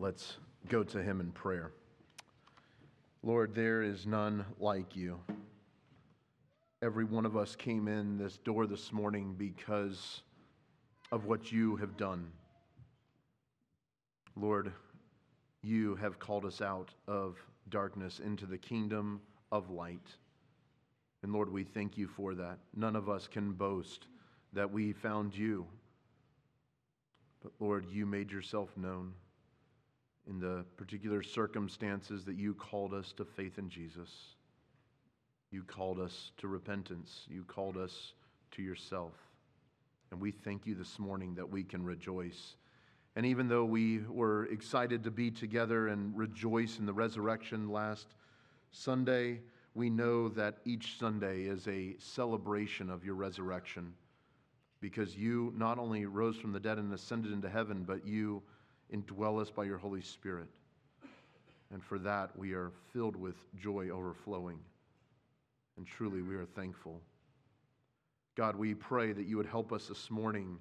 Let's go to him in prayer. Lord, there is none like you. Every one of us came in this door this morning because of what you have done. Lord, you have called us out of darkness into the kingdom of light. And Lord, we thank you for that. None of us can boast that we found you. But Lord, you made yourself known in the particular circumstances that you called us to faith in Jesus. You called us to repentance. You called us to yourself. And we thank you this morning that we can rejoice. And even though we were excited to be together and rejoice in the resurrection last Sunday, we know that each Sunday is a celebration of your resurrection because you not only rose from the dead and ascended into heaven, but you indwell us by your Holy Spirit. And for that, we are filled with joy overflowing. And truly, we are thankful. God, we pray that you would help us this morning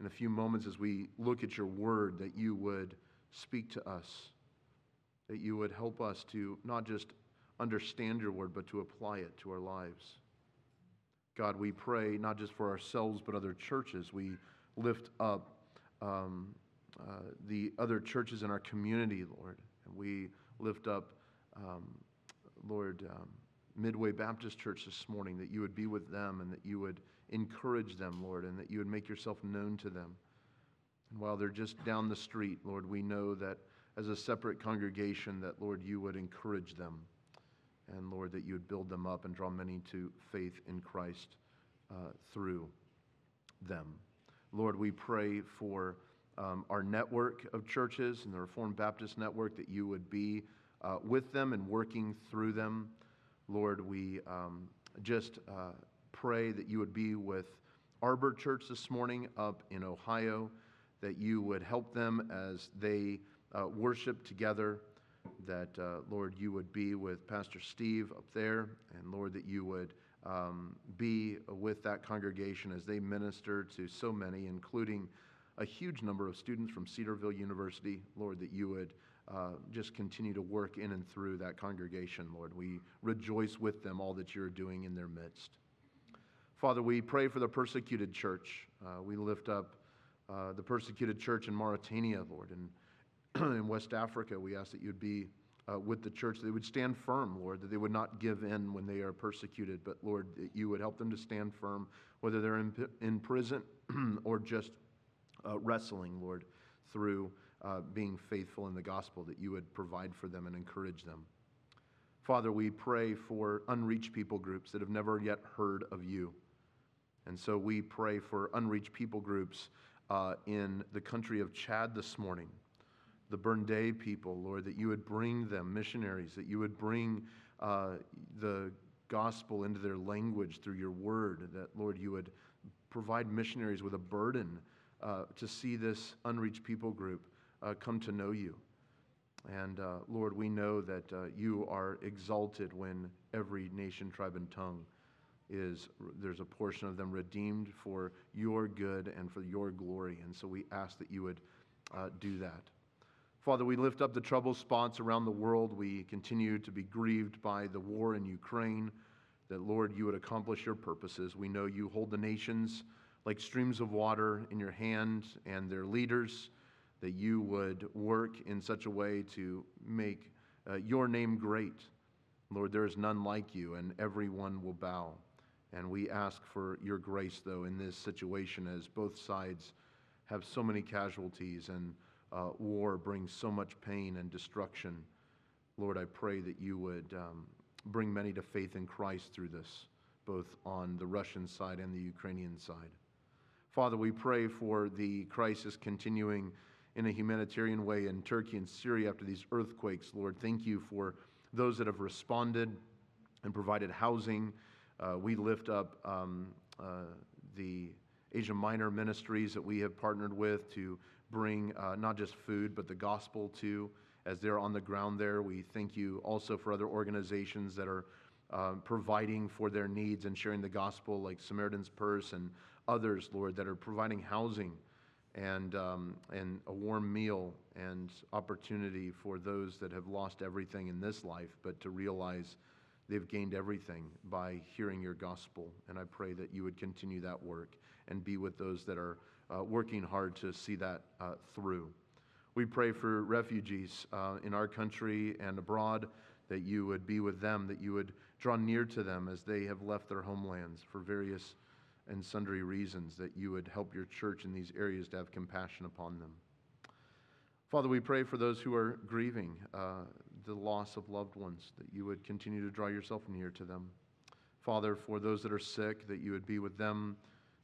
in a few moments as we look at your word, that you would speak to us, that you would help us to not just understand your word, but to apply it to our lives. God, we pray not just for ourselves, but other churches. We lift up um, uh, the other churches in our community, Lord. And we lift up, um, Lord, um, Midway Baptist Church this morning, that you would be with them and that you would encourage them, Lord, and that you would make yourself known to them. And while they're just down the street, Lord, we know that as a separate congregation, that, Lord, you would encourage them. And, Lord, that you would build them up and draw many to faith in Christ uh, through them. Lord, we pray for um, our network of churches and the Reformed Baptist Network, that you would be uh, with them and working through them. Lord, we um, just uh, pray that you would be with Arbor Church this morning up in Ohio, that you would help them as they uh, worship together, that, uh, Lord, you would be with Pastor Steve up there, and Lord, that you would um, be with that congregation as they minister to so many, including a huge number of students from Cedarville University. Lord, that you would uh, just continue to work in and through that congregation, Lord. We rejoice with them all that you're doing in their midst. Father, we pray for the persecuted church. Uh, we lift up uh, the persecuted church in Mauritania, Lord, and in West Africa. We ask that you'd be uh, with the church. They would stand firm, Lord, that they would not give in when they are persecuted, but Lord, that you would help them to stand firm, whether they're in, in prison or just uh, wrestling, Lord, through uh, being faithful in the gospel, that you would provide for them and encourage them. Father, we pray for unreached people groups that have never yet heard of you. And so we pray for unreached people groups uh, in the country of Chad this morning, the Burnday people, Lord, that you would bring them missionaries, that you would bring uh, the gospel into their language through your word, that, Lord, you would provide missionaries with a burden uh, to see this unreached people group uh, come to know you. And uh, Lord, we know that uh, you are exalted when every nation, tribe, and tongue is, there's a portion of them redeemed for your good and for your glory. And so we ask that you would uh, do that. Father, we lift up the trouble spots around the world. We continue to be grieved by the war in Ukraine, that, Lord, you would accomplish your purposes. We know you hold the nations like streams of water in your hand and their leaders, that you would work in such a way to make uh, your name great. Lord, there is none like you, and everyone will bow. And we ask for your grace, though, in this situation, as both sides have so many casualties and uh, war brings so much pain and destruction. Lord, I pray that you would um, bring many to faith in Christ through this, both on the Russian side and the Ukrainian side. Father, we pray for the crisis continuing in a humanitarian way in Turkey and Syria after these earthquakes. Lord, thank you for those that have responded and provided housing. Uh, we lift up um, uh, the Asia Minor ministries that we have partnered with to bring uh, not just food, but the gospel to as they're on the ground there. We thank you also for other organizations that are um, providing for their needs and sharing the gospel, like Samaritan's Purse and others, Lord, that are providing housing and, um, and a warm meal and opportunity for those that have lost everything in this life, but to realize they've gained everything by hearing your gospel. And I pray that you would continue that work and be with those that are uh, working hard to see that uh, through. We pray for refugees uh, in our country and abroad that you would be with them, that you would draw near to them as they have left their homelands for various and sundry reasons, that you would help your church in these areas to have compassion upon them. Father, we pray for those who are grieving uh, the loss of loved ones, that you would continue to draw yourself near to them. Father, for those that are sick, that you would be with them.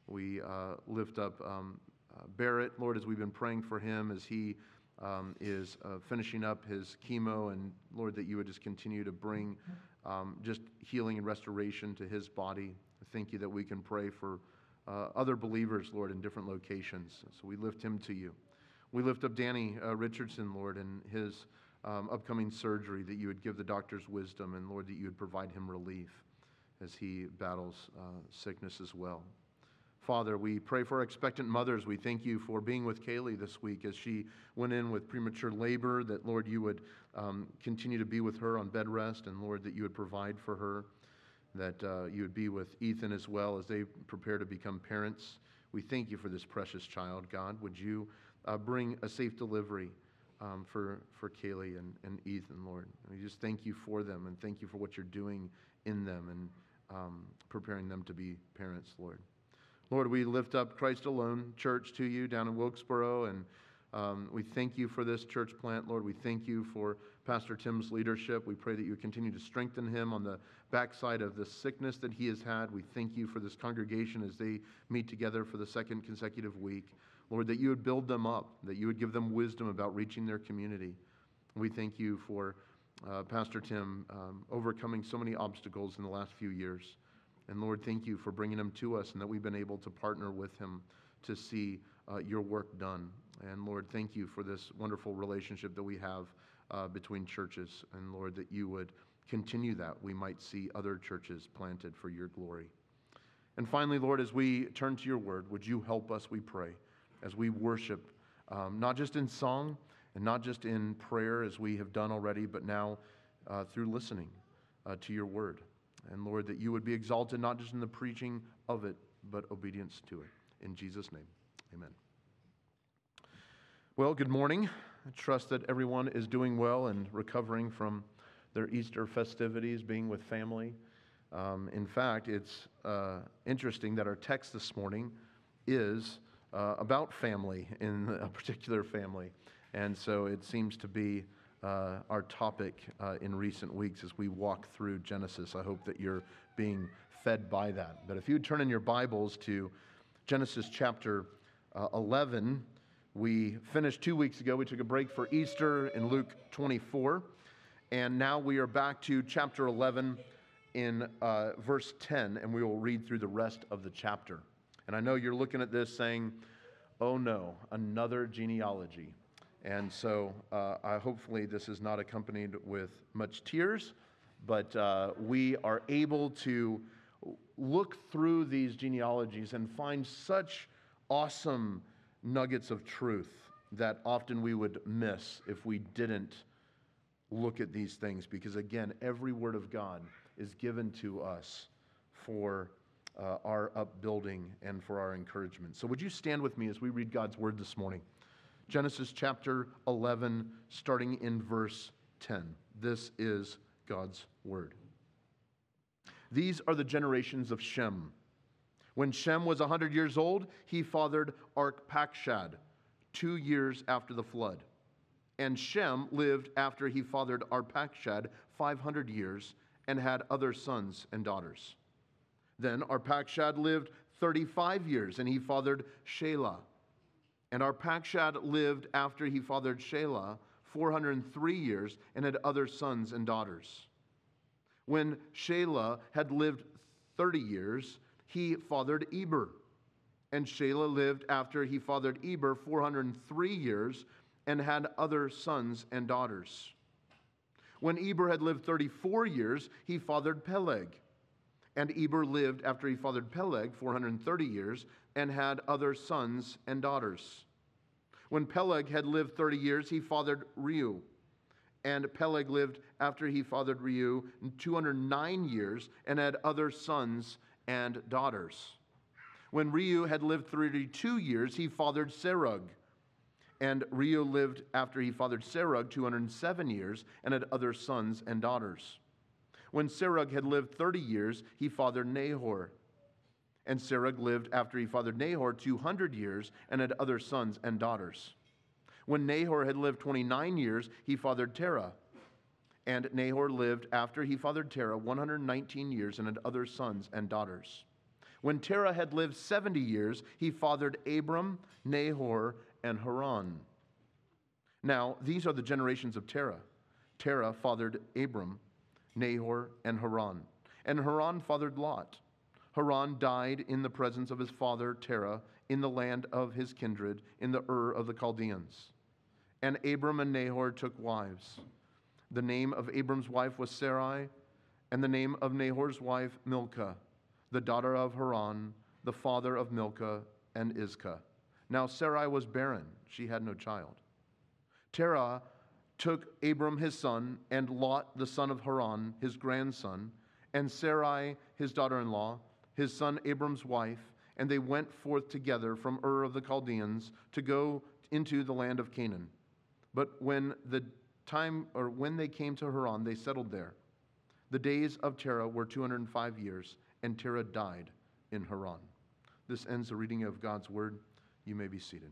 We uh, lift up um, uh, Barrett, Lord, as we've been praying for him as he um, is uh, finishing up his chemo, and Lord, that you would just continue to bring um, just healing and restoration to his body. Thank you that we can pray for uh, other believers, Lord, in different locations. So we lift him to you. We lift up Danny uh, Richardson, Lord, and his um, upcoming surgery, that you would give the doctors wisdom, and Lord, that you would provide him relief as he battles uh, sickness as well. Father, we pray for expectant mothers. We thank you for being with Kaylee this week as she went in with premature labor, that, Lord, you would um, continue to be with her on bed rest, and, Lord, that you would provide for her, that uh, you would be with Ethan as well as they prepare to become parents. We thank you for this precious child, God. Would you uh, bring a safe delivery um, for, for Kaylee and, and Ethan, Lord? we just thank you for them and thank you for what you're doing in them and um, preparing them to be parents, Lord. Lord, we lift up Christ Alone Church to you down in Wilkesboro, and um, we thank you for this church plant. Lord, we thank you for Pastor Tim's leadership. We pray that you continue to strengthen him on the backside of the sickness that he has had. We thank you for this congregation as they meet together for the second consecutive week. Lord, that you would build them up, that you would give them wisdom about reaching their community. We thank you for uh, Pastor Tim um, overcoming so many obstacles in the last few years. And Lord, thank you for bringing him to us and that we've been able to partner with him to see uh, your work done. And Lord, thank you for this wonderful relationship that we have uh, between churches. And Lord, that you would continue that. We might see other churches planted for your glory. And finally, Lord, as we turn to your word, would you help us, we pray, as we worship, um, not just in song and not just in prayer as we have done already, but now uh, through listening uh, to your word. And Lord, that you would be exalted not just in the preaching of it, but obedience to it. In Jesus' name, amen. Well, good morning. I trust that everyone is doing well and recovering from their Easter festivities, being with family. Um, in fact, it's uh, interesting that our text this morning is uh, about family in a particular family. And so it seems to be uh, our topic uh, in recent weeks as we walk through Genesis. I hope that you're being fed by that. But if you turn in your Bibles to Genesis chapter uh, 11, we finished two weeks ago. We took a break for Easter in Luke 24. And now we are back to chapter 11 in uh, verse 10, and we will read through the rest of the chapter. And I know you're looking at this saying, oh no, another genealogy. And so uh, I, hopefully this is not accompanied with much tears, but uh, we are able to look through these genealogies and find such awesome nuggets of truth that often we would miss if we didn't look at these things. Because again, every word of God is given to us for uh, our upbuilding and for our encouragement. So, would you stand with me as we read God's word this morning? Genesis chapter 11, starting in verse 10. This is God's word. These are the generations of Shem. When Shem was 100 years old, he fathered Arpachshad, two years after the flood. And Shem lived after he fathered Arpachshad 500 years and had other sons and daughters. Then Arpachshad lived 35 years and he fathered Shelah. And Arpachshad lived after he fathered Shelah 403 years and had other sons and daughters. When Shelah had lived 30 years, he fathered Eber. And Shelah lived after he fathered Eber 403 years and had other sons and daughters. When Eber had lived 34 years, he fathered Peleg. And Eber lived after he fathered Peleg 430 years and had other sons and daughters. When Peleg had lived 30 years, he fathered Reu. And Peleg lived after he fathered Reu 209 years and had other sons and daughters. When Reu had lived 32 years, he fathered Serug. And Reu lived after he fathered Serug 207 years and had other sons and daughters. When Serug had lived 30 years, he fathered Nahor. And Serug lived after he fathered Nahor 200 years and had other sons and daughters. When Nahor had lived 29 years, he fathered Terah. And Nahor lived after he fathered Terah 119 years and had other sons and daughters. When Terah had lived 70 years, he fathered Abram, Nahor, and Haran. Now, these are the generations of Terah. Terah fathered Abram, Nahor, and Haran. And Haran fathered Lot. Haran died in the presence of his father Terah in the land of his kindred, in the Ur of the Chaldeans. And Abram and Nahor took wives. The name of Abram's wife was Sarai, and the name of Nahor's wife Milcah, the daughter of Haran, the father of Milcah and Iscah. Now Sarai was barren, she had no child. Terah took Abram his son, and Lot the son of Haran, his grandson, and Sarai his daughter in law, his son Abram's wife, and they went forth together from Ur of the Chaldeans to go into the land of Canaan. But when the time or when they came to Haran, they settled there. The days of Terah were 205 years, and Terah died in Haran. This ends the reading of God's word. You may be seated.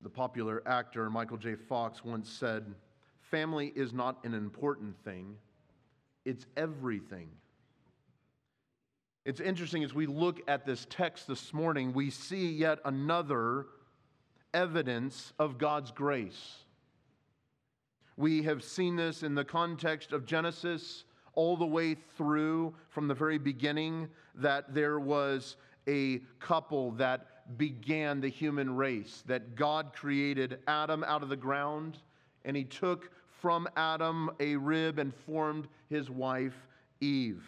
The popular actor Michael J. Fox once said, Family is not an important thing, it's everything. It's interesting as we look at this text this morning, we see yet another evidence of God's grace. We have seen this in the context of Genesis all the way through from the very beginning that there was a couple that began the human race, that God created Adam out of the ground, and he took from Adam a rib and formed his wife Eve.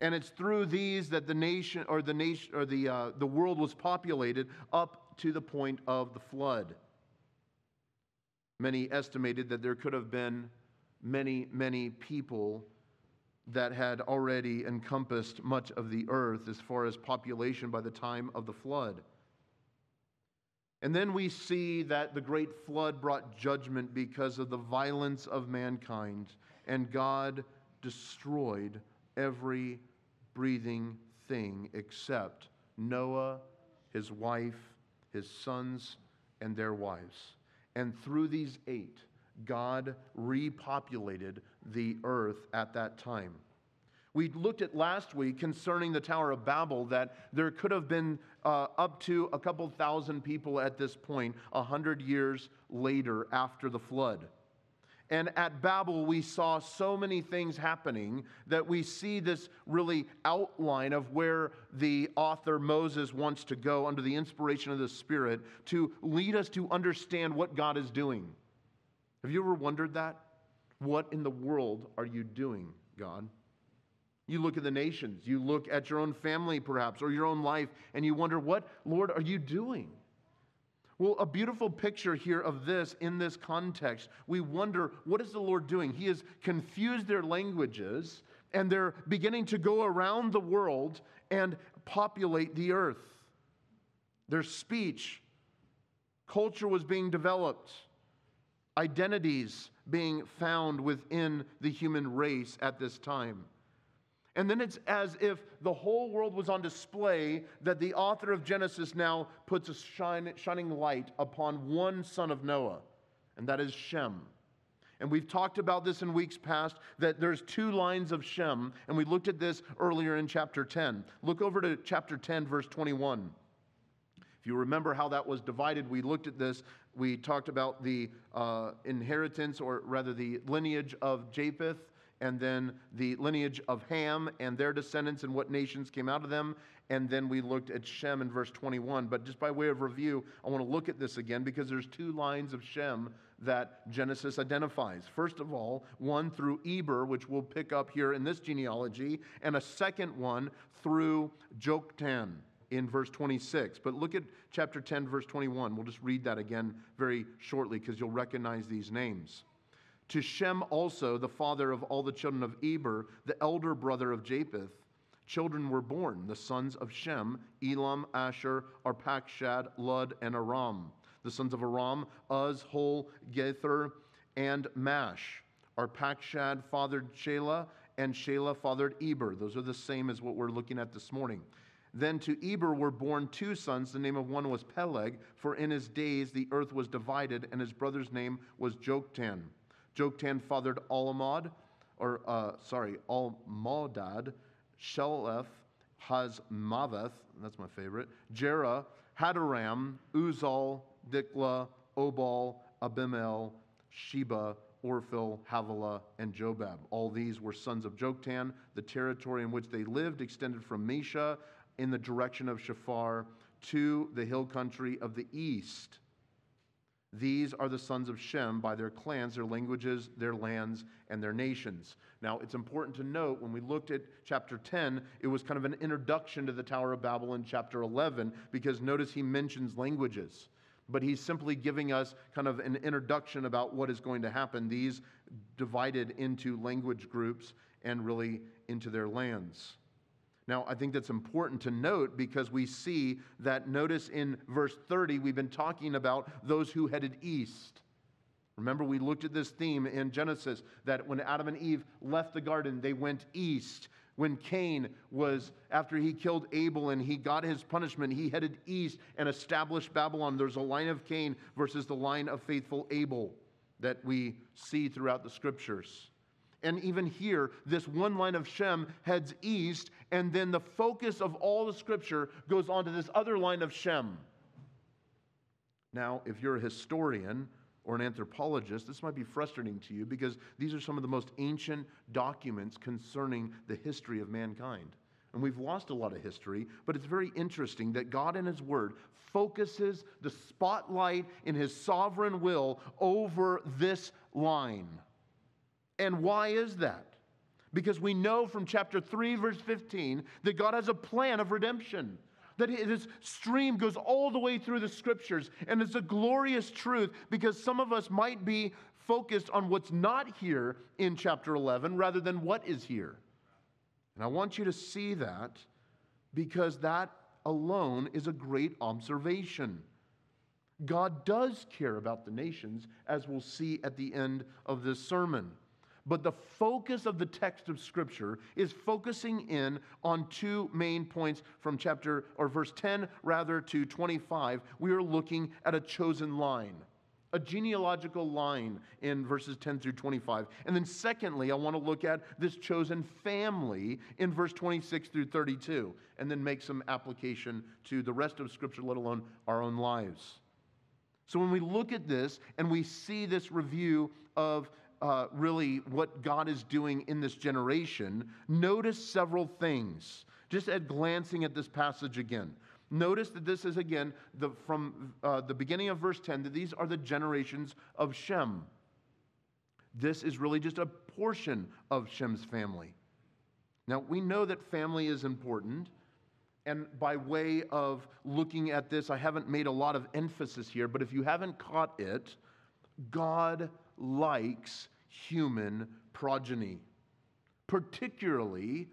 And it's through these that the nation or the nation or the, uh, the world was populated up to the point of the flood. Many estimated that there could have been many, many people that had already encompassed much of the earth as far as population by the time of the flood. And then we see that the great flood brought judgment because of the violence of mankind, and God destroyed every breathing thing except Noah, his wife, his sons, and their wives. And through these eight, God repopulated the earth at that time. We looked at last week concerning the Tower of Babel that there could have been uh, up to a couple thousand people at this point, a hundred years later after the flood. And at Babel, we saw so many things happening that we see this really outline of where the author Moses wants to go under the inspiration of the Spirit to lead us to understand what God is doing. Have you ever wondered that? What in the world are you doing, God? You look at the nations, you look at your own family, perhaps, or your own life, and you wonder, what, Lord, are you doing? Well, a beautiful picture here of this in this context. We wonder, what is the Lord doing? He has confused their languages, and they're beginning to go around the world and populate the earth. Their speech, culture was being developed, identities being found within the human race at this time. And then it's as if the whole world was on display that the author of Genesis now puts a shine, shining light upon one son of Noah, and that is Shem. And we've talked about this in weeks past that there's two lines of Shem, and we looked at this earlier in chapter 10. Look over to chapter 10, verse 21. If you remember how that was divided, we looked at this. We talked about the uh, inheritance, or rather the lineage of Japheth and then the lineage of Ham and their descendants and what nations came out of them. And then we looked at Shem in verse 21. But just by way of review, I want to look at this again because there's two lines of Shem that Genesis identifies. First of all, one through Eber, which we'll pick up here in this genealogy, and a second one through Joktan in verse 26. But look at chapter 10, verse 21. We'll just read that again very shortly because you'll recognize these names. To Shem also, the father of all the children of Eber, the elder brother of Japheth, children were born, the sons of Shem, Elam, Asher, Arpachshad, Lud, and Aram. The sons of Aram, Uz, Hul, Gether, and Mash. Arpachshad fathered Shelah, and Shelah fathered Eber. Those are the same as what we're looking at this morning. Then to Eber were born two sons. The name of one was Peleg, for in his days the earth was divided, and his brother's name was Joktan. Joktan fathered Alamad, or uh, sorry, Almodad, Sheleph, Hazarmaveth, that's my favorite, Jerah, Hadoram, Uzal, Diklah, Obal, Abimael, Sheba, Ophir, Havilah, and Jobab. All these were sons of Joktan. The territory in which they lived extended from Mesha in the direction of Sephar to the hill country of the east. These are the sons of Shem by their clans, their languages, their lands, and their nations. Now, it's important to note when we looked at chapter 10, it was kind of an introduction to the Tower of Babel in chapter 11, because notice he mentions languages but he's simply giving us kind of an introduction about what is going to happen. These divided into language groups and really into their lands. Now, I think that's important to note because we see that, notice in verse 30, we've been talking about those who headed east. Remember, we looked at this theme in Genesis that when Adam and Eve left the garden, they went east. When Cain was, after he killed Abel and he got his punishment, he headed east and established Babylon. There's a line of Cain versus the line of faithful Abel that we see throughout the scriptures. And even here, this one line of Shem heads east, and then the focus of all the scripture goes on to this other line of Shem. Now, if you're a historian, or an anthropologist, this might be frustrating to you because these are some of the most ancient documents concerning the history of mankind. And we've lost a lot of history, but it's very interesting that God in His Word focuses the spotlight in His sovereign will over this line. And why is that? Because we know from chapter 3, verse 15, that God has a plan of redemption that his stream goes all the way through the scriptures. And it's a glorious truth because some of us might be focused on what's not here in chapter 11 rather than what is here. And I want you to see that because that alone is a great observation. God does care about the nations, as we'll see at the end of this sermon. But the focus of the text of Scripture is focusing in on two main points from chapter, or verse 10 rather, to 25. We are looking at a chosen line, a genealogical line in verses 10 through 25. And then, secondly, I want to look at this chosen family in verse 26 through 32, and then make some application to the rest of Scripture, let alone our own lives. So, when we look at this and we see this review of uh, really what God is doing in this generation, notice several things. Just at glancing at this passage again. Notice that this is again the, from uh, the beginning of verse 10 that these are the generations of Shem. This is really just a portion of Shem's family. Now, we know that family is important. And by way of looking at this, I haven't made a lot of emphasis here, but if you haven't caught it, God likes human progeny, particularly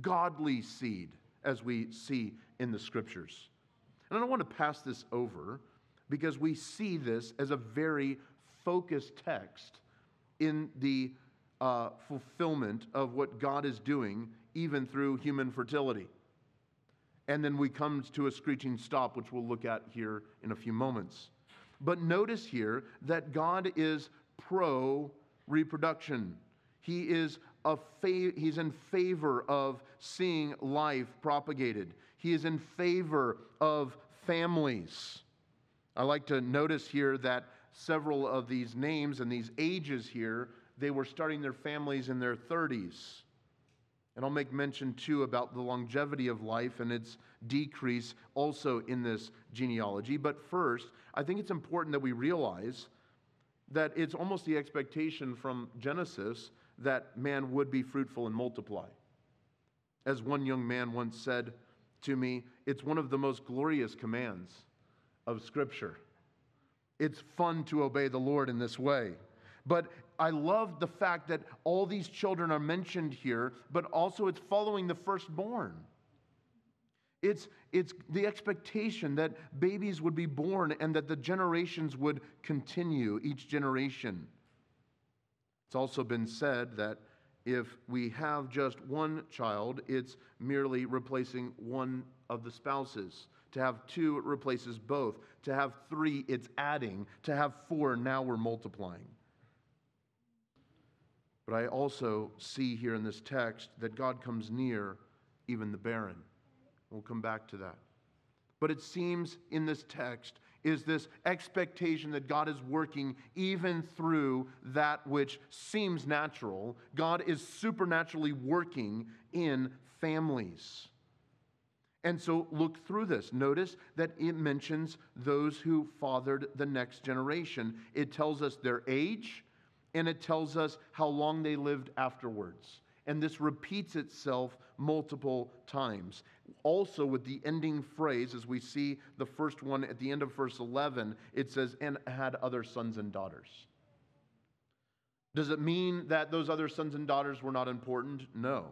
godly seed, as we see in the scriptures. And I don't want to pass this over because we see this as a very focused text in the uh, fulfillment of what God is doing, even through human fertility. And then we come to a screeching stop, which we'll look at here in a few moments. But notice here that God is pro reproduction. He is a fa- he's in favor of seeing life propagated. He is in favor of families. I like to notice here that several of these names and these ages here, they were starting their families in their 30s. And I'll make mention too about the longevity of life and its decrease also in this genealogy. But first, I think it's important that we realize that it's almost the expectation from Genesis that man would be fruitful and multiply. As one young man once said to me, it's one of the most glorious commands of Scripture. It's fun to obey the Lord in this way. But I love the fact that all these children are mentioned here, but also it's following the firstborn. It's, it's the expectation that babies would be born and that the generations would continue, each generation. It's also been said that if we have just one child, it's merely replacing one of the spouses. To have two, it replaces both. To have three, it's adding. To have four, now we're multiplying. But I also see here in this text that God comes near even the barren. We'll come back to that. But it seems in this text is this expectation that God is working even through that which seems natural. God is supernaturally working in families. And so look through this. Notice that it mentions those who fathered the next generation. It tells us their age and it tells us how long they lived afterwards. And this repeats itself multiple times. Also, with the ending phrase, as we see the first one at the end of verse 11, it says, and had other sons and daughters. Does it mean that those other sons and daughters were not important? No.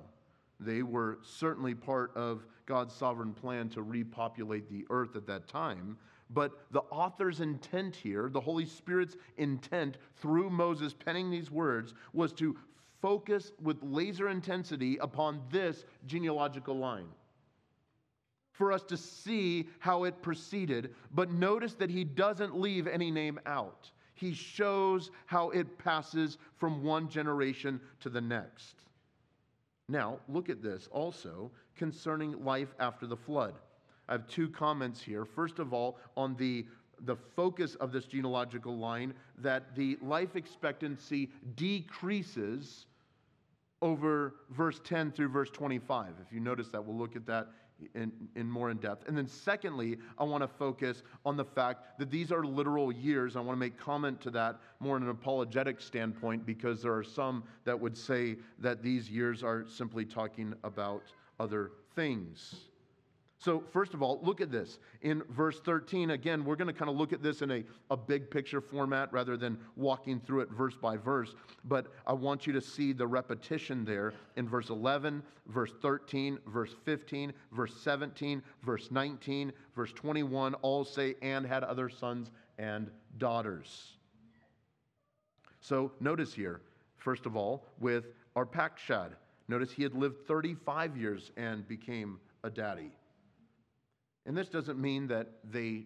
They were certainly part of God's sovereign plan to repopulate the earth at that time. But the author's intent here, the Holy Spirit's intent through Moses penning these words, was to focus with laser intensity upon this genealogical line for us to see how it proceeded. But notice that he doesn't leave any name out. He shows how it passes from one generation to the next. Now, look at this also concerning life after the flood. I have two comments here. First of all, on the the focus of this genealogical line that the life expectancy decreases over verse 10 through verse 25. If you notice that, we'll look at that in, in more in depth. And then, secondly, I want to focus on the fact that these are literal years. I want to make comment to that more in an apologetic standpoint because there are some that would say that these years are simply talking about other things. So, first of all, look at this. In verse 13, again, we're going to kind of look at this in a, a big picture format rather than walking through it verse by verse. But I want you to see the repetition there in verse 11, verse 13, verse 15, verse 17, verse 19, verse 21 all say, and had other sons and daughters. So, notice here, first of all, with Arpachshad, notice he had lived 35 years and became a daddy. And this doesn't mean that they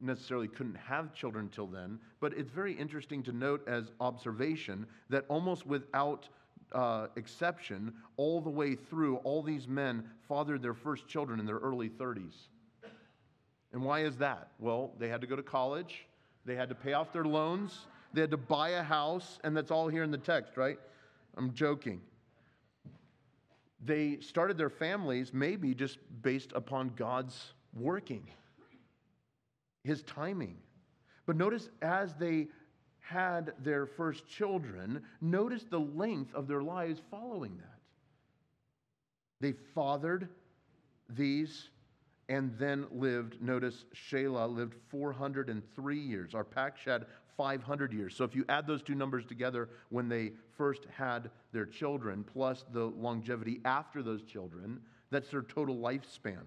necessarily couldn't have children till then, but it's very interesting to note as observation that almost without uh, exception, all the way through, all these men fathered their first children in their early 30s. And why is that? Well, they had to go to college, they had to pay off their loans, they had to buy a house, and that's all here in the text, right? I'm joking they started their families maybe just based upon God's working, His timing. But notice as they had their first children, notice the length of their lives following that. They fathered these and then lived, notice Shelah lived 403 years. Arpachshad 500 years. So if you add those two numbers together when they first had their children, plus the longevity after those children, that's their total lifespan.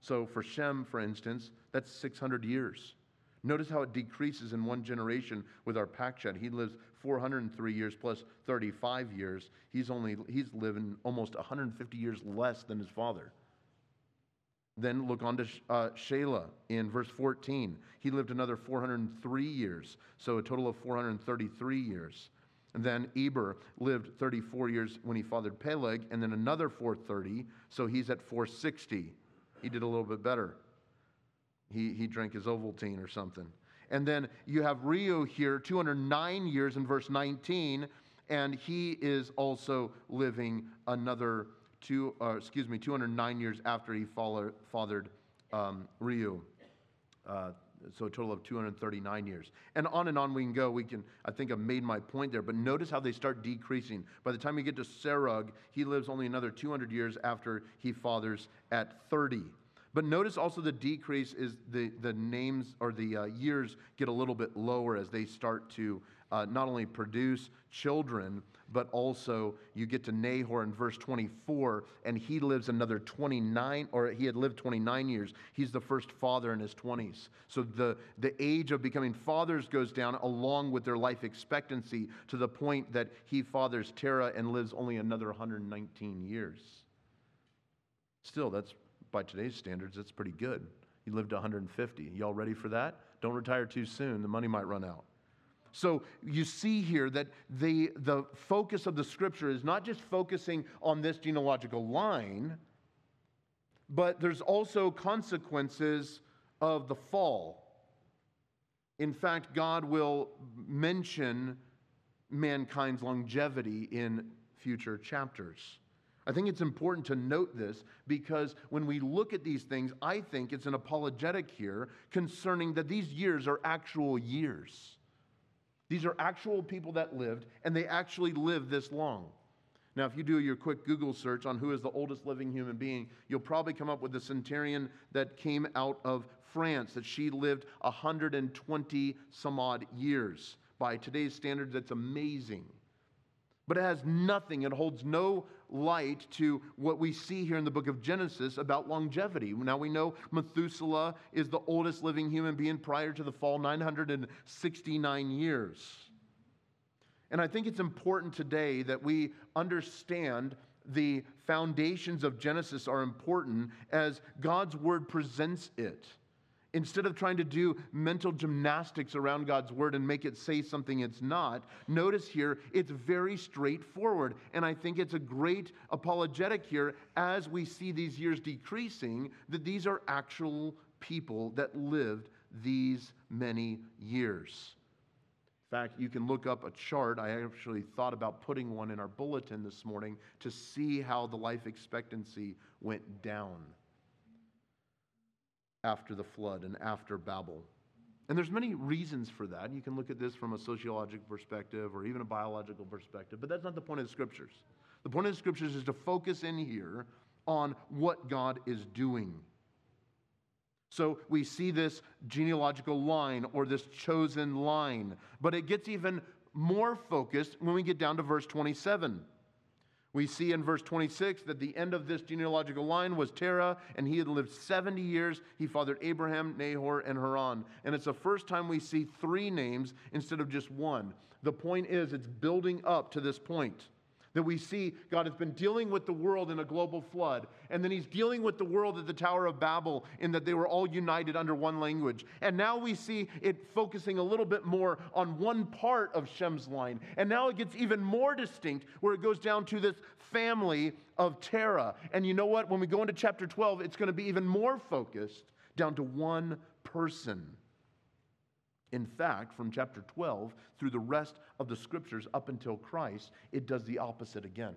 So for Shem, for instance, that's 600 years. Notice how it decreases in one generation with our Arpachshad. He lives 403 years plus 35 years. He's only he's living almost 150 years less than his father. Then look on to uh, Shelah in verse 14. He lived another 403 years, so a total of 433 years. And then Eber lived 34 years when he fathered Peleg, and then another 430, so he's at 460. He did a little bit better. He, he drank his Ovaltine or something. And then you have Reu here, 209 years in verse 19, and he is also living another two, uh, excuse me, 209 years after he fathered um, Reu. Uh, so a total of 239 years. And on and on we can go. We can, I think I've made my point there, but notice how they start decreasing. By the time you get to Serug, he lives only another 200 years after he fathers at 30. But notice also the decrease is the, the names or the uh, years get a little bit lower as they start to uh, not only produce children, but also you get to Nahor in verse 24, and he lives another 29, or he had lived 29 years. He's the first father in his 20s. So the, the age of becoming fathers goes down along with their life expectancy to the point that he fathers Terah and lives only another 119 years. Still, that's by today's standards, that's pretty good. He lived 150. Y'all ready for that? Don't retire too soon, the money might run out. So you see here that the, the focus of the scripture is not just focusing on this genealogical line, but there's also consequences of the fall. In fact, God will mention mankind's longevity in future chapters. I think it's important to note this because when we look at these things, I think it's an apologetic here concerning that these years are actual years. These are actual people that lived, and they actually lived this long. Now, if you do your quick Google search on who is the oldest living human being, you'll probably come up with the centurion that came out of France, that she lived 120 some odd years. By today's standards, that's amazing. But it has nothing, it holds no light to what we see here in the book of Genesis about longevity. Now we know Methuselah is the oldest living human being prior to the fall, 969 years. And I think it's important today that we understand the foundations of Genesis are important as God's word presents it instead of trying to do mental gymnastics around God's word and make it say something it's not, notice here it's very straightforward. And I think it's a great apologetic here as we see these years decreasing that these are actual people that lived these many years. In fact, you can look up a chart. I actually thought about putting one in our bulletin this morning to see how the life expectancy went down after the flood and after Babel. And there's many reasons for that. You can look at this from a sociological perspective or even a biological perspective, but that's not the point of the scriptures. The point of the scriptures is to focus in here on what God is doing. So we see this genealogical line or this chosen line, but it gets even more focused when we get down to verse 27. We see in verse 26 that the end of this genealogical line was Terah, and he had lived 70 years. He fathered Abraham, Nahor, and Haran. And it's the first time we see three names instead of just one. The point is, it's building up to this point that we see God has been dealing with the world in a global flood, and then He's dealing with the world at the Tower of Babel in that they were all united under one language. And now we see it focusing a little bit more on one part of Shem's line. And now it gets even more distinct where it goes down to this family of Terah. And you know what? When we go into chapter 12, it's going to be even more focused down to one person. In fact, from chapter 12 through the rest of the scriptures up until Christ, it does the opposite again.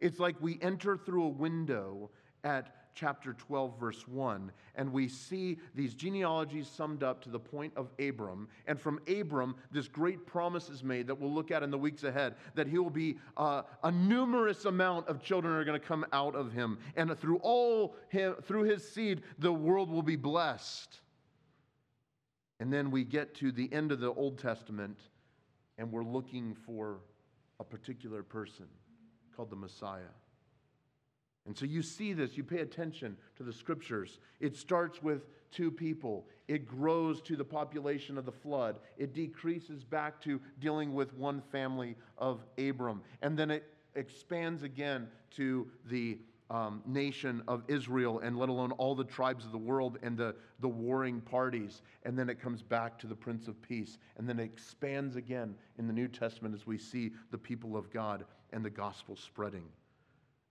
It's like we enter through a window at chapter 12, verse 1, and we see these genealogies summed up to the point of Abram. And from Abram, this great promise is made that we'll look at in the weeks ahead that he will be uh, a numerous amount of children are going to come out of him. And through all him, through his seed, the world will be blessed. And then we get to the end of the Old Testament and we're looking for a particular person called the Messiah. And so you see this, you pay attention to the scriptures. It starts with two people, it grows to the population of the flood, it decreases back to dealing with one family of Abram, and then it expands again to the um, nation of Israel and let alone all the tribes of the world and the, the warring parties. And then it comes back to the Prince of Peace. And then it expands again in the New Testament as we see the people of God and the gospel spreading.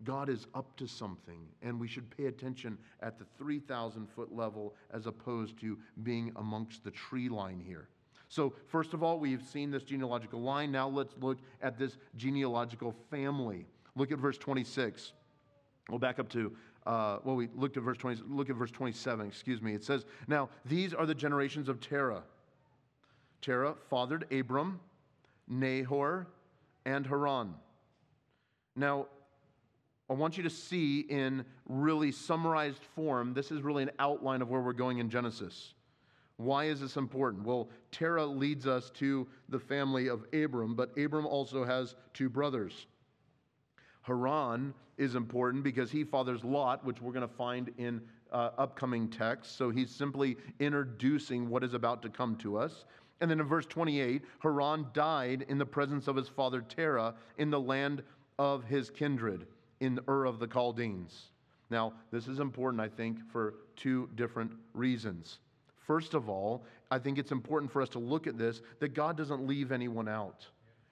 God is up to something, and we should pay attention at the 3,000 foot level as opposed to being amongst the tree line here. So, first of all, we've seen this genealogical line. Now let's look at this genealogical family. Look at verse 26. We'll back up to uh, well, we looked at verse 20, look at verse 27, excuse me. It says, Now, these are the generations of Terah. Terah fathered Abram, Nahor, and Haran. Now, I want you to see in really summarized form, this is really an outline of where we're going in Genesis. Why is this important? Well, Terah leads us to the family of Abram, but Abram also has two brothers. Haran is important because he fathers Lot, which we're going to find in uh, upcoming texts. So he's simply introducing what is about to come to us. And then in verse 28, Haran died in the presence of his father Terah in the land of his kindred, in Ur of the Chaldeans. Now, this is important, I think, for two different reasons. First of all, I think it's important for us to look at this that God doesn't leave anyone out.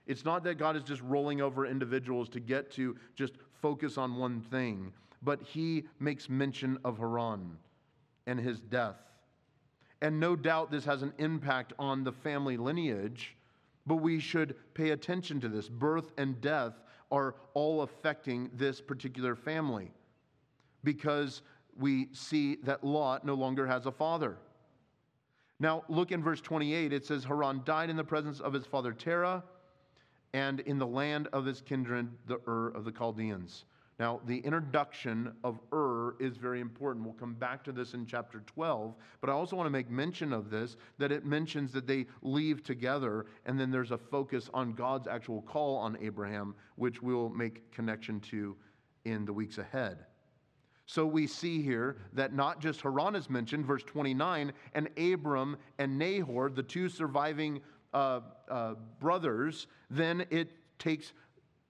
It's not that God is just rolling over individuals to get to just focus on one thing, but he makes mention of Haran and his death. And no doubt this has an impact on the family lineage, but we should pay attention to this. Birth and death are all affecting this particular family because we see that Lot no longer has a father. Now, look in verse 28. It says, Haran died in the presence of his father Terah and in the land of his kindred, the Ur of the Chaldeans. Now, the introduction of Ur is very important. We'll come back to this in chapter 12, but I also want to make mention of this that it mentions that they leave together, and then there's a focus on God's actual call on Abraham, which we'll make connection to in the weeks ahead. So we see here that not just Haran is mentioned, verse 29, and Abram and Nahor, the two surviving uh, uh, brothers, then it takes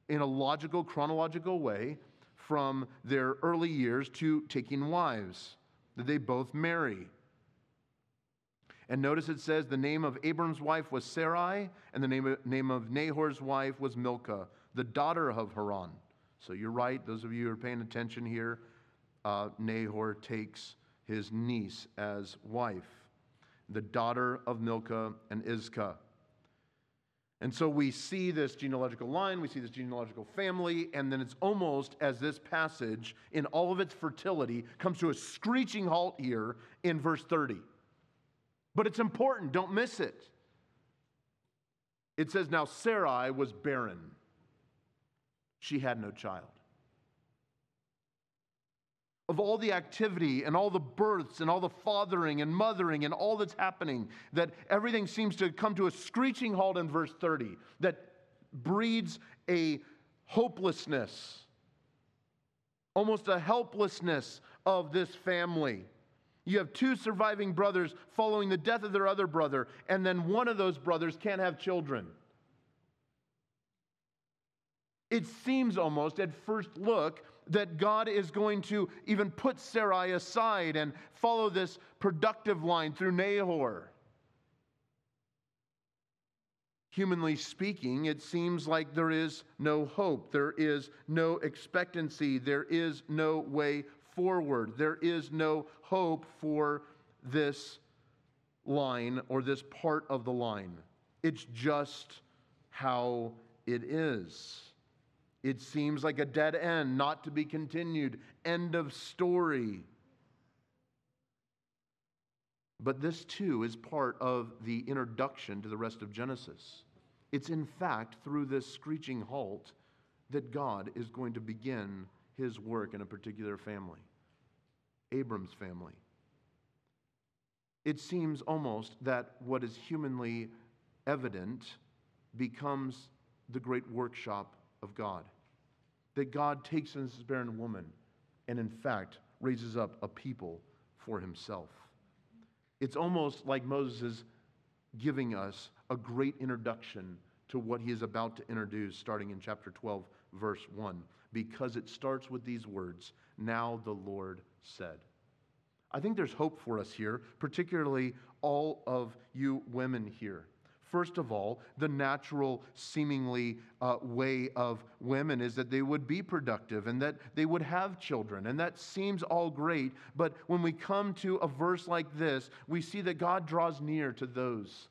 in a logical, chronological way from their early years to taking wives, that they both marry. And notice it says the name of Abram's wife was Sarai, and the name of, name of Nahor's wife was Milcah, the daughter of Haran. So you're right, those of you who are paying attention here, uh, Nahor takes his niece as wife, the daughter of Milcah and Iscah. And so we see this genealogical line, we see this genealogical family, and then it's almost as this passage, in all of its fertility, comes to a screeching halt here in verse 30. But it's important, don't miss it. It says, Now Sarai was barren, she had no child of all the activity and all the births and all the fathering and mothering and all that's happening, that everything seems to come to a screeching halt in verse 30, that breeds a hopelessness, almost a helplessness of this family. You have two surviving brothers following the death of their other brother, and then one of those brothers can't have children. It seems almost at first look that God is going to even put Sarai aside and follow this productive line through Nahor. Humanly speaking, it seems like there is no hope, there is no expectancy, there is no way forward, there is no hope for this line or this part of the line. It's just how it is. It seems like a dead end, not to be continued. End of story. But this too is part of the introduction to the rest of Genesis. It's in fact through this screeching halt that God is going to begin his work in a particular family, Abram's family. It seems almost that what is humanly evident becomes the great workshop of God. That God takes this barren woman and, in fact, raises up a people for himself. It's almost like Moses is giving us a great introduction to what he is about to introduce, starting in chapter 12, verse 1, because it starts with these words Now the Lord said. I think there's hope for us here, particularly all of you women here. First of all, the natural, seemingly uh, way of women is that they would be productive and that they would have children. And that seems all great. But when we come to a verse like this, we see that God draws near to those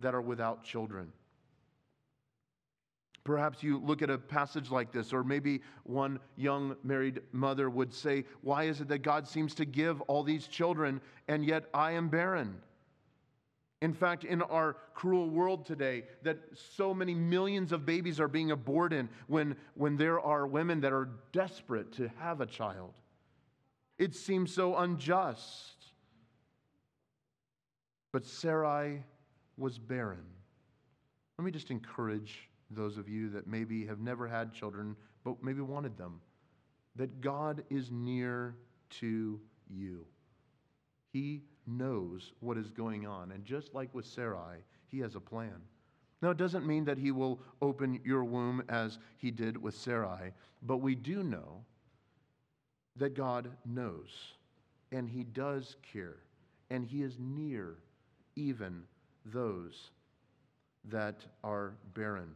that are without children. Perhaps you look at a passage like this, or maybe one young married mother would say, Why is it that God seems to give all these children and yet I am barren? In fact, in our cruel world today, that so many millions of babies are being aborted when, when there are women that are desperate to have a child. It seems so unjust. But Sarai was barren. Let me just encourage those of you that maybe have never had children, but maybe wanted them, that God is near to you. He knows what is going on. And just like with Sarai, he has a plan. Now, it doesn't mean that he will open your womb as he did with Sarai, but we do know that God knows, and he does care, and he is near even those that are barren.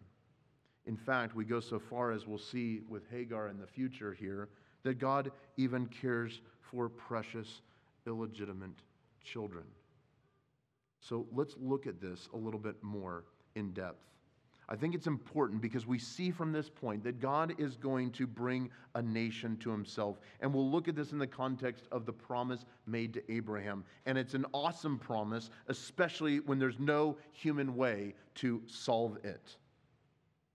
In fact, we go so far as we'll see with Hagar in the future here that God even cares for precious, illegitimate children. So let's look at this a little bit more in depth. I think it's important because we see from this point that God is going to bring a nation to himself. And we'll look at this in the context of the promise made to Abraham. And it's an awesome promise, especially when there's no human way to solve it.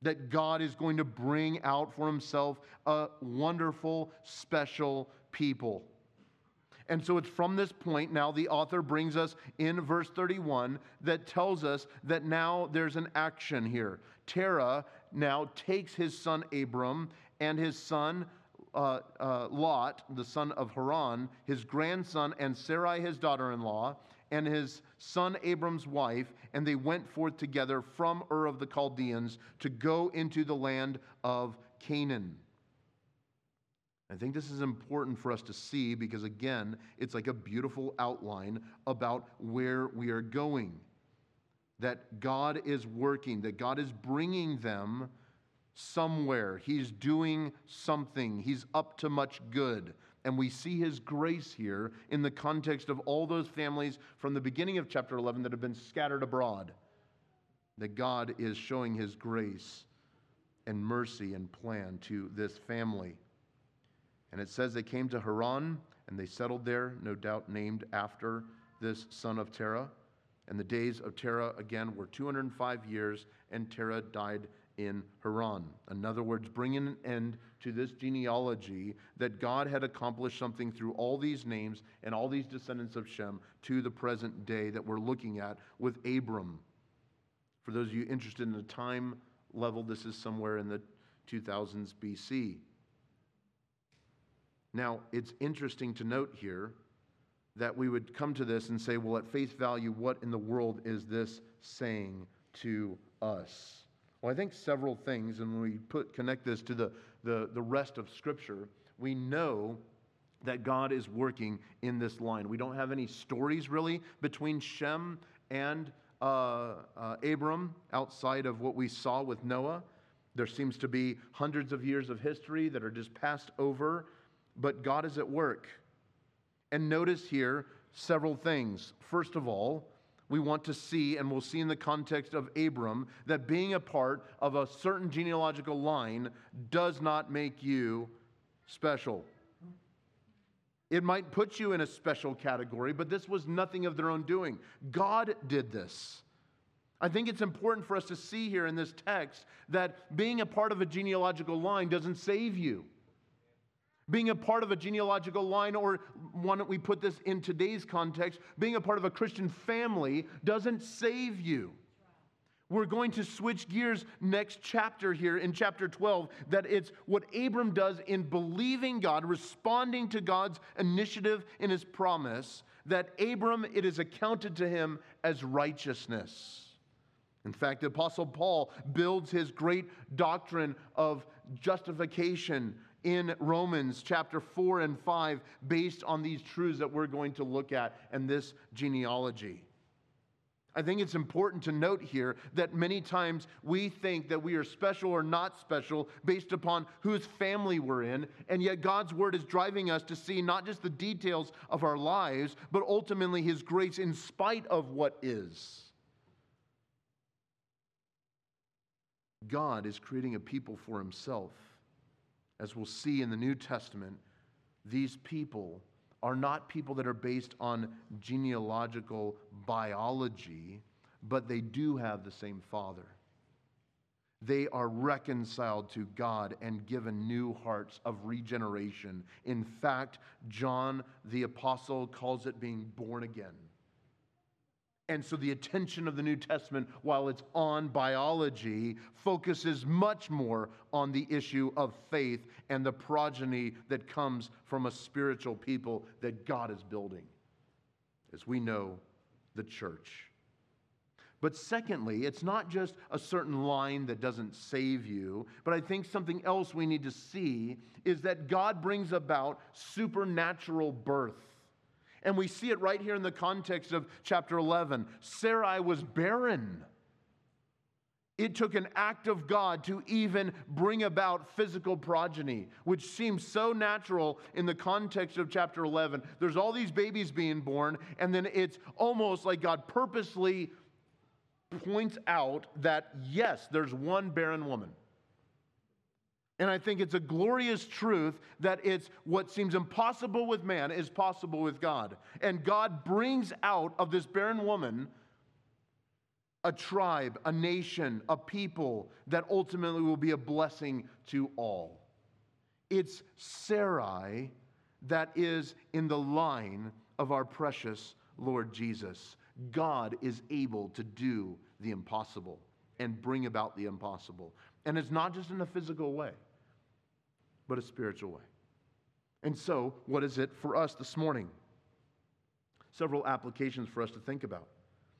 That God is going to bring out for himself a wonderful, special people. And so it's from this point now the author brings us in verse 31 that tells us that now there's an action here. Terah now takes his son Abram and his son uh, uh, Lot, the son of Haran, his grandson, and Sarai, his daughter in law, and his son Abram's wife, and they went forth together from Ur of the Chaldeans to go into the land of Canaan. I think this is important for us to see because, again, it's like a beautiful outline about where we are going. That God is working, that God is bringing them somewhere. He's doing something, He's up to much good. And we see His grace here in the context of all those families from the beginning of chapter 11 that have been scattered abroad. That God is showing His grace and mercy and plan to this family. And it says they came to Haran and they settled there, no doubt named after this son of Terah. And the days of Terah again were 205 years, and Terah died in Haran. In other words, bringing an end to this genealogy that God had accomplished something through all these names and all these descendants of Shem to the present day that we're looking at with Abram. For those of you interested in the time level, this is somewhere in the 2000s BC. Now, it's interesting to note here that we would come to this and say, well, at face value, what in the world is this saying to us? Well, I think several things, and when we put, connect this to the, the, the rest of Scripture, we know that God is working in this line. We don't have any stories really between Shem and uh, uh, Abram outside of what we saw with Noah. There seems to be hundreds of years of history that are just passed over but God is at work. And notice here several things. First of all, we want to see, and we'll see in the context of Abram, that being a part of a certain genealogical line does not make you special. It might put you in a special category, but this was nothing of their own doing. God did this. I think it's important for us to see here in this text that being a part of a genealogical line doesn't save you being a part of a genealogical line, or why don't we put this in today's context, being a part of a Christian family doesn't save you. We're going to switch gears next chapter here in chapter 12. That it's what Abram does in believing God, responding to God's initiative in his promise, that Abram, it is accounted to him as righteousness. In fact, the Apostle Paul builds his great doctrine of justification in Romans chapter 4 and 5 based on these truths that we're going to look at and this genealogy. I think it's important to note here that many times we think that we are special or not special based upon whose family we're in, and yet God's word is driving us to see not just the details of our lives, but ultimately His grace in spite of what is. God is creating a people for himself. As we'll see in the New Testament, these people are not people that are based on genealogical biology, but they do have the same Father. They are reconciled to God and given new hearts of regeneration. In fact, John the Apostle calls it being born again. And so the attention of the New Testament, while it's on biology, focuses much more on the issue of faith and the progeny that comes from a spiritual people that God is building. As we know, the church. But secondly, it's not just a certain line that doesn't save you, but I think something else we need to see is that God brings about supernatural birth. And we see it right here in the context of chapter 11. Sarai was barren. It took an act of God to even bring about physical progeny, which seems so natural in the context of chapter 11. There's all these babies being born, and then it's almost like God purposely points out that yes, there's one barren woman. And I think it's a glorious truth that it's what seems impossible with man is possible with God. And God brings out of this barren woman a tribe, a nation, a people that ultimately will be a blessing to all. It's Sarai that is in the line of our precious Lord Jesus. God is able to do the impossible and bring about the impossible. And it's not just in a physical way but a spiritual way. And so, what is it for us this morning? Several applications for us to think about.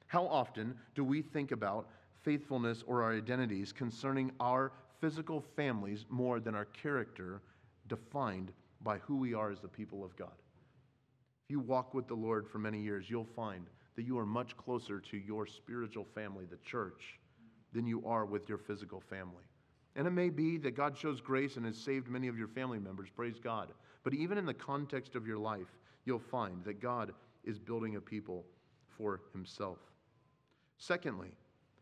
How often do we think about faithfulness or our identities concerning our physical families more than our character defined by who we are as the people of God? If you walk with the Lord for many years, you'll find that you are much closer to your spiritual family, the church, than you are with your physical family. And it may be that God shows grace and has saved many of your family members, praise God. But even in the context of your life, you'll find that God is building a people for himself. Secondly,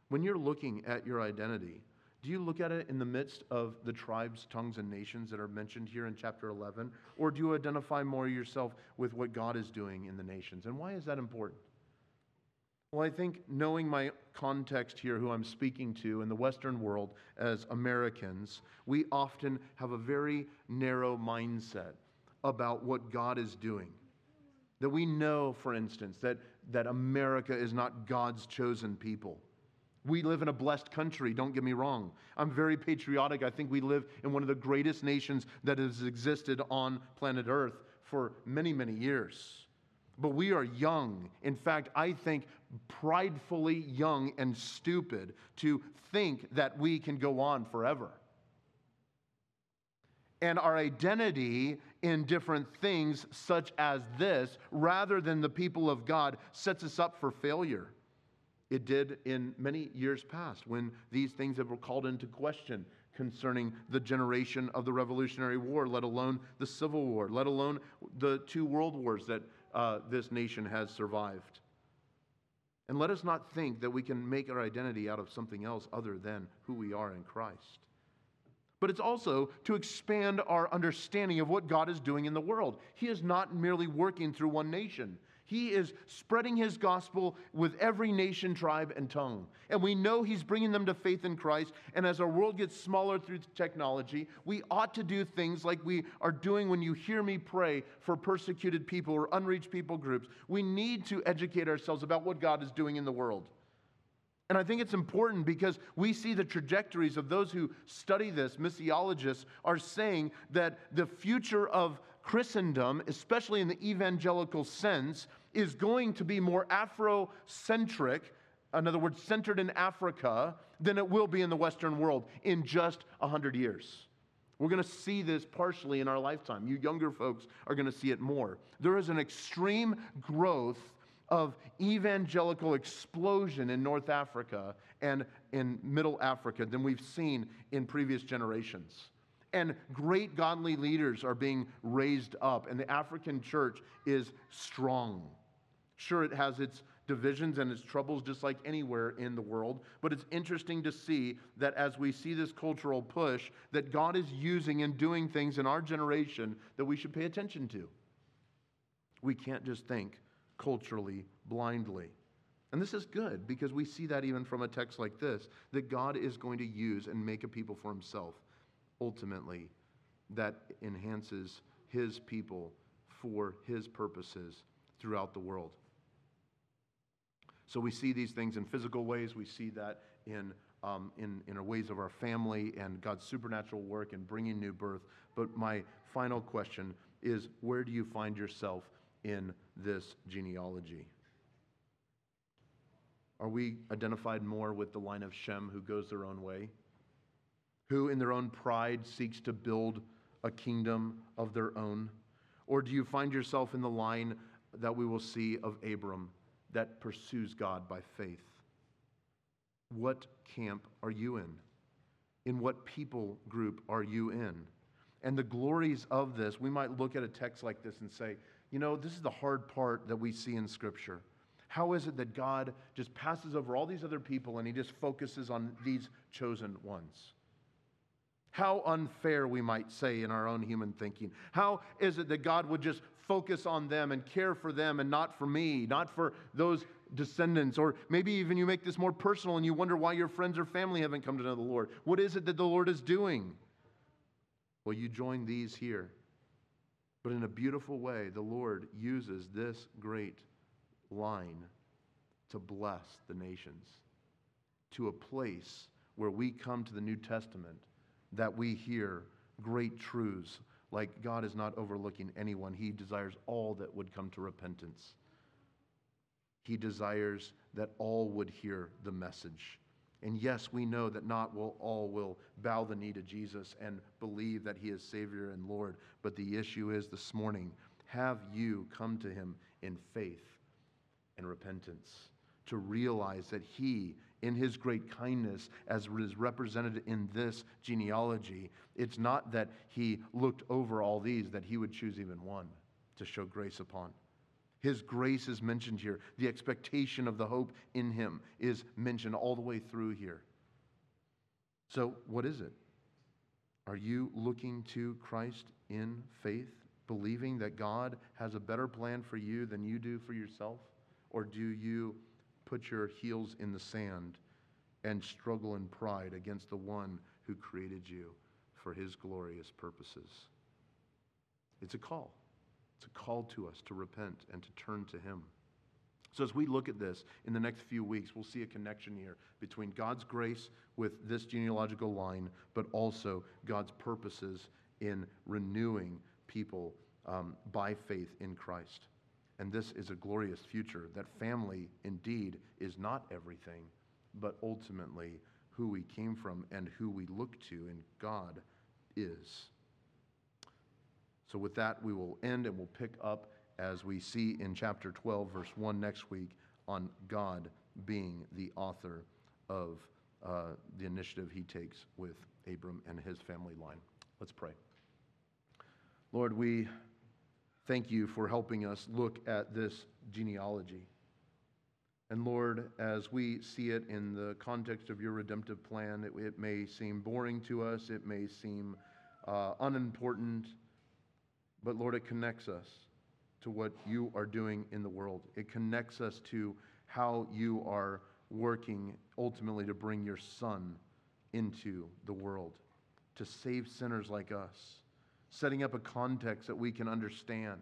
when you're looking at your identity, do you look at it in the midst of the tribes, tongues, and nations that are mentioned here in chapter 11? Or do you identify more yourself with what God is doing in the nations? And why is that important? Well, I think knowing my context here, who I'm speaking to in the Western world as Americans, we often have a very narrow mindset about what God is doing. That we know, for instance, that, that America is not God's chosen people. We live in a blessed country, don't get me wrong. I'm very patriotic. I think we live in one of the greatest nations that has existed on planet Earth for many, many years. But we are young. In fact, I think pridefully young and stupid to think that we can go on forever. And our identity in different things, such as this, rather than the people of God, sets us up for failure. It did in many years past when these things were called into question concerning the generation of the Revolutionary War, let alone the Civil War, let alone the two world wars that uh, this nation has survived. And let us not think that we can make our identity out of something else other than who we are in Christ. But it's also to expand our understanding of what God is doing in the world. He is not merely working through one nation, he is spreading his gospel with every nation, tribe, and tongue. And we know he's bringing them to faith in Christ. And as our world gets smaller through technology, we ought to do things like we are doing when you hear me pray for persecuted people or unreached people groups. We need to educate ourselves about what God is doing in the world. And I think it's important because we see the trajectories of those who study this, missiologists, are saying that the future of Christendom, especially in the evangelical sense, is going to be more Afrocentric, in other words, centered in Africa, than it will be in the Western world in just 100 years. We're going to see this partially in our lifetime. You younger folks are going to see it more. There is an extreme growth of evangelical explosion in North Africa and in Middle Africa than we've seen in previous generations and great godly leaders are being raised up, and the African church is strong. Sure, it has its divisions and its troubles just like anywhere in the world. But it's interesting to see that as we see this cultural push, that God is using and doing things in our generation that we should pay attention to. We can't just think culturally blindly. And this is good because we see that even from a text like this that God is going to use and make a people for himself ultimately that enhances his people for his purposes throughout the world. So we see these things in physical ways, we see that in, um, in, in our ways of our family and God's supernatural work in bringing new birth. But my final question is where do you find yourself in this genealogy? Are we identified more with the line of Shem who goes their own way? Who, in their own pride, seeks to build a kingdom of their own? Or do you find yourself in the line that we will see of Abram that pursues God by faith? What camp are you in? In what people group are you in? And the glories of this, we might look at a text like this and say, you know, this is the hard part that we see in Scripture. How is it that God just passes over all these other people and he just focuses on these chosen ones? How unfair, we might say, in our own human thinking. How is it that God would just focus on them and care for them and not for me, not for those descendants? Or maybe even you make this more personal and you wonder why your friends or family haven't come to know the Lord. What is it that the Lord is doing? Well, you join these here. But in a beautiful way, the Lord uses this great line to bless the nations, to a place where we come to the New Testament that we hear great truths like God is not overlooking anyone. He desires all that would come to repentance. He desires that all would hear the message. And yes, we know that not all will bow the knee to Jesus and believe that he is Savior and Lord. But the issue is this morning have you come to him in faith and repentance to realize that he, in his great kindness, as is represented in this genealogy, it's not that he looked over all these, that he would choose even one to show grace upon. His grace is mentioned here. The expectation of the hope in him is mentioned all the way through here. So, what is it? Are you looking to Christ in faith, believing that God has a better plan for you than you do for yourself? Or do you put your heels in the sand and struggle in pride against the one who created you for his glorious purposes? It's a call. It's a call to us to repent and to turn to Him. So, as we look at this in the next few weeks, we'll see a connection here between God's grace with this genealogical line, but also God's purposes in renewing people um, by faith in Christ. And this is a glorious future that family indeed is not everything, but ultimately who we came from and who we look to in God is. So, with that, we will end and we'll pick up as we see in chapter 12, verse 1 next week on God being the author of uh, the initiative he takes with Abram and his family line. Let's pray. Lord, we thank you for helping us look at this genealogy. And Lord, as we see it in the context of your redemptive plan, it, it may seem boring to us, it may seem uh, unimportant but Lord, it connects us to what you are doing in the world. It connects us to how you are working ultimately to bring your Son into the world, to save sinners like us, setting up a context that we can understand.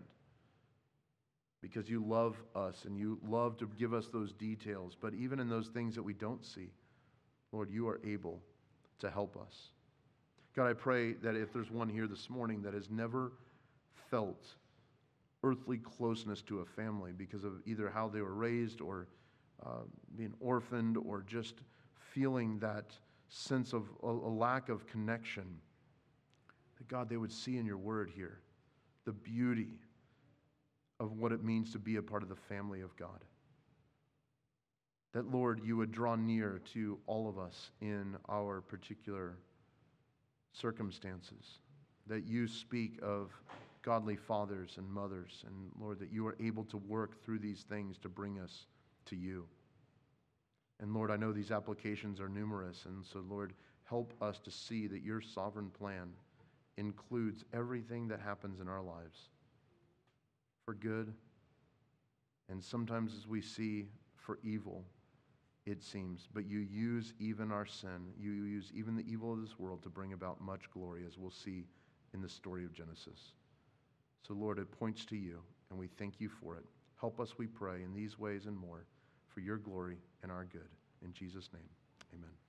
Because you love us and you love to give us those details. But even in those things that we don't see, Lord, you are able to help us. God, I pray that if there's one here this morning that has never felt earthly closeness to a family because of either how they were raised or uh, being orphaned or just feeling that sense of a, a lack of connection. That God, they would see in your word here the beauty of what it means to be a part of the family of God. That, Lord, you would draw near to all of us in our particular circumstances. That you speak of godly fathers and mothers. And Lord, that you are able to work through these things to bring us to you. And Lord, I know these applications are numerous, and so, Lord, help us to see that your sovereign plan includes everything that happens in our lives for good, and sometimes as we see for evil, it seems. But you use even our sin, you use even the evil of this world to bring about much glory, as we'll see in the story of Genesis. So, Lord, it points to you, and we thank you for it. Help us, we pray, in these ways and more, for your glory and our good. In Jesus' name, amen.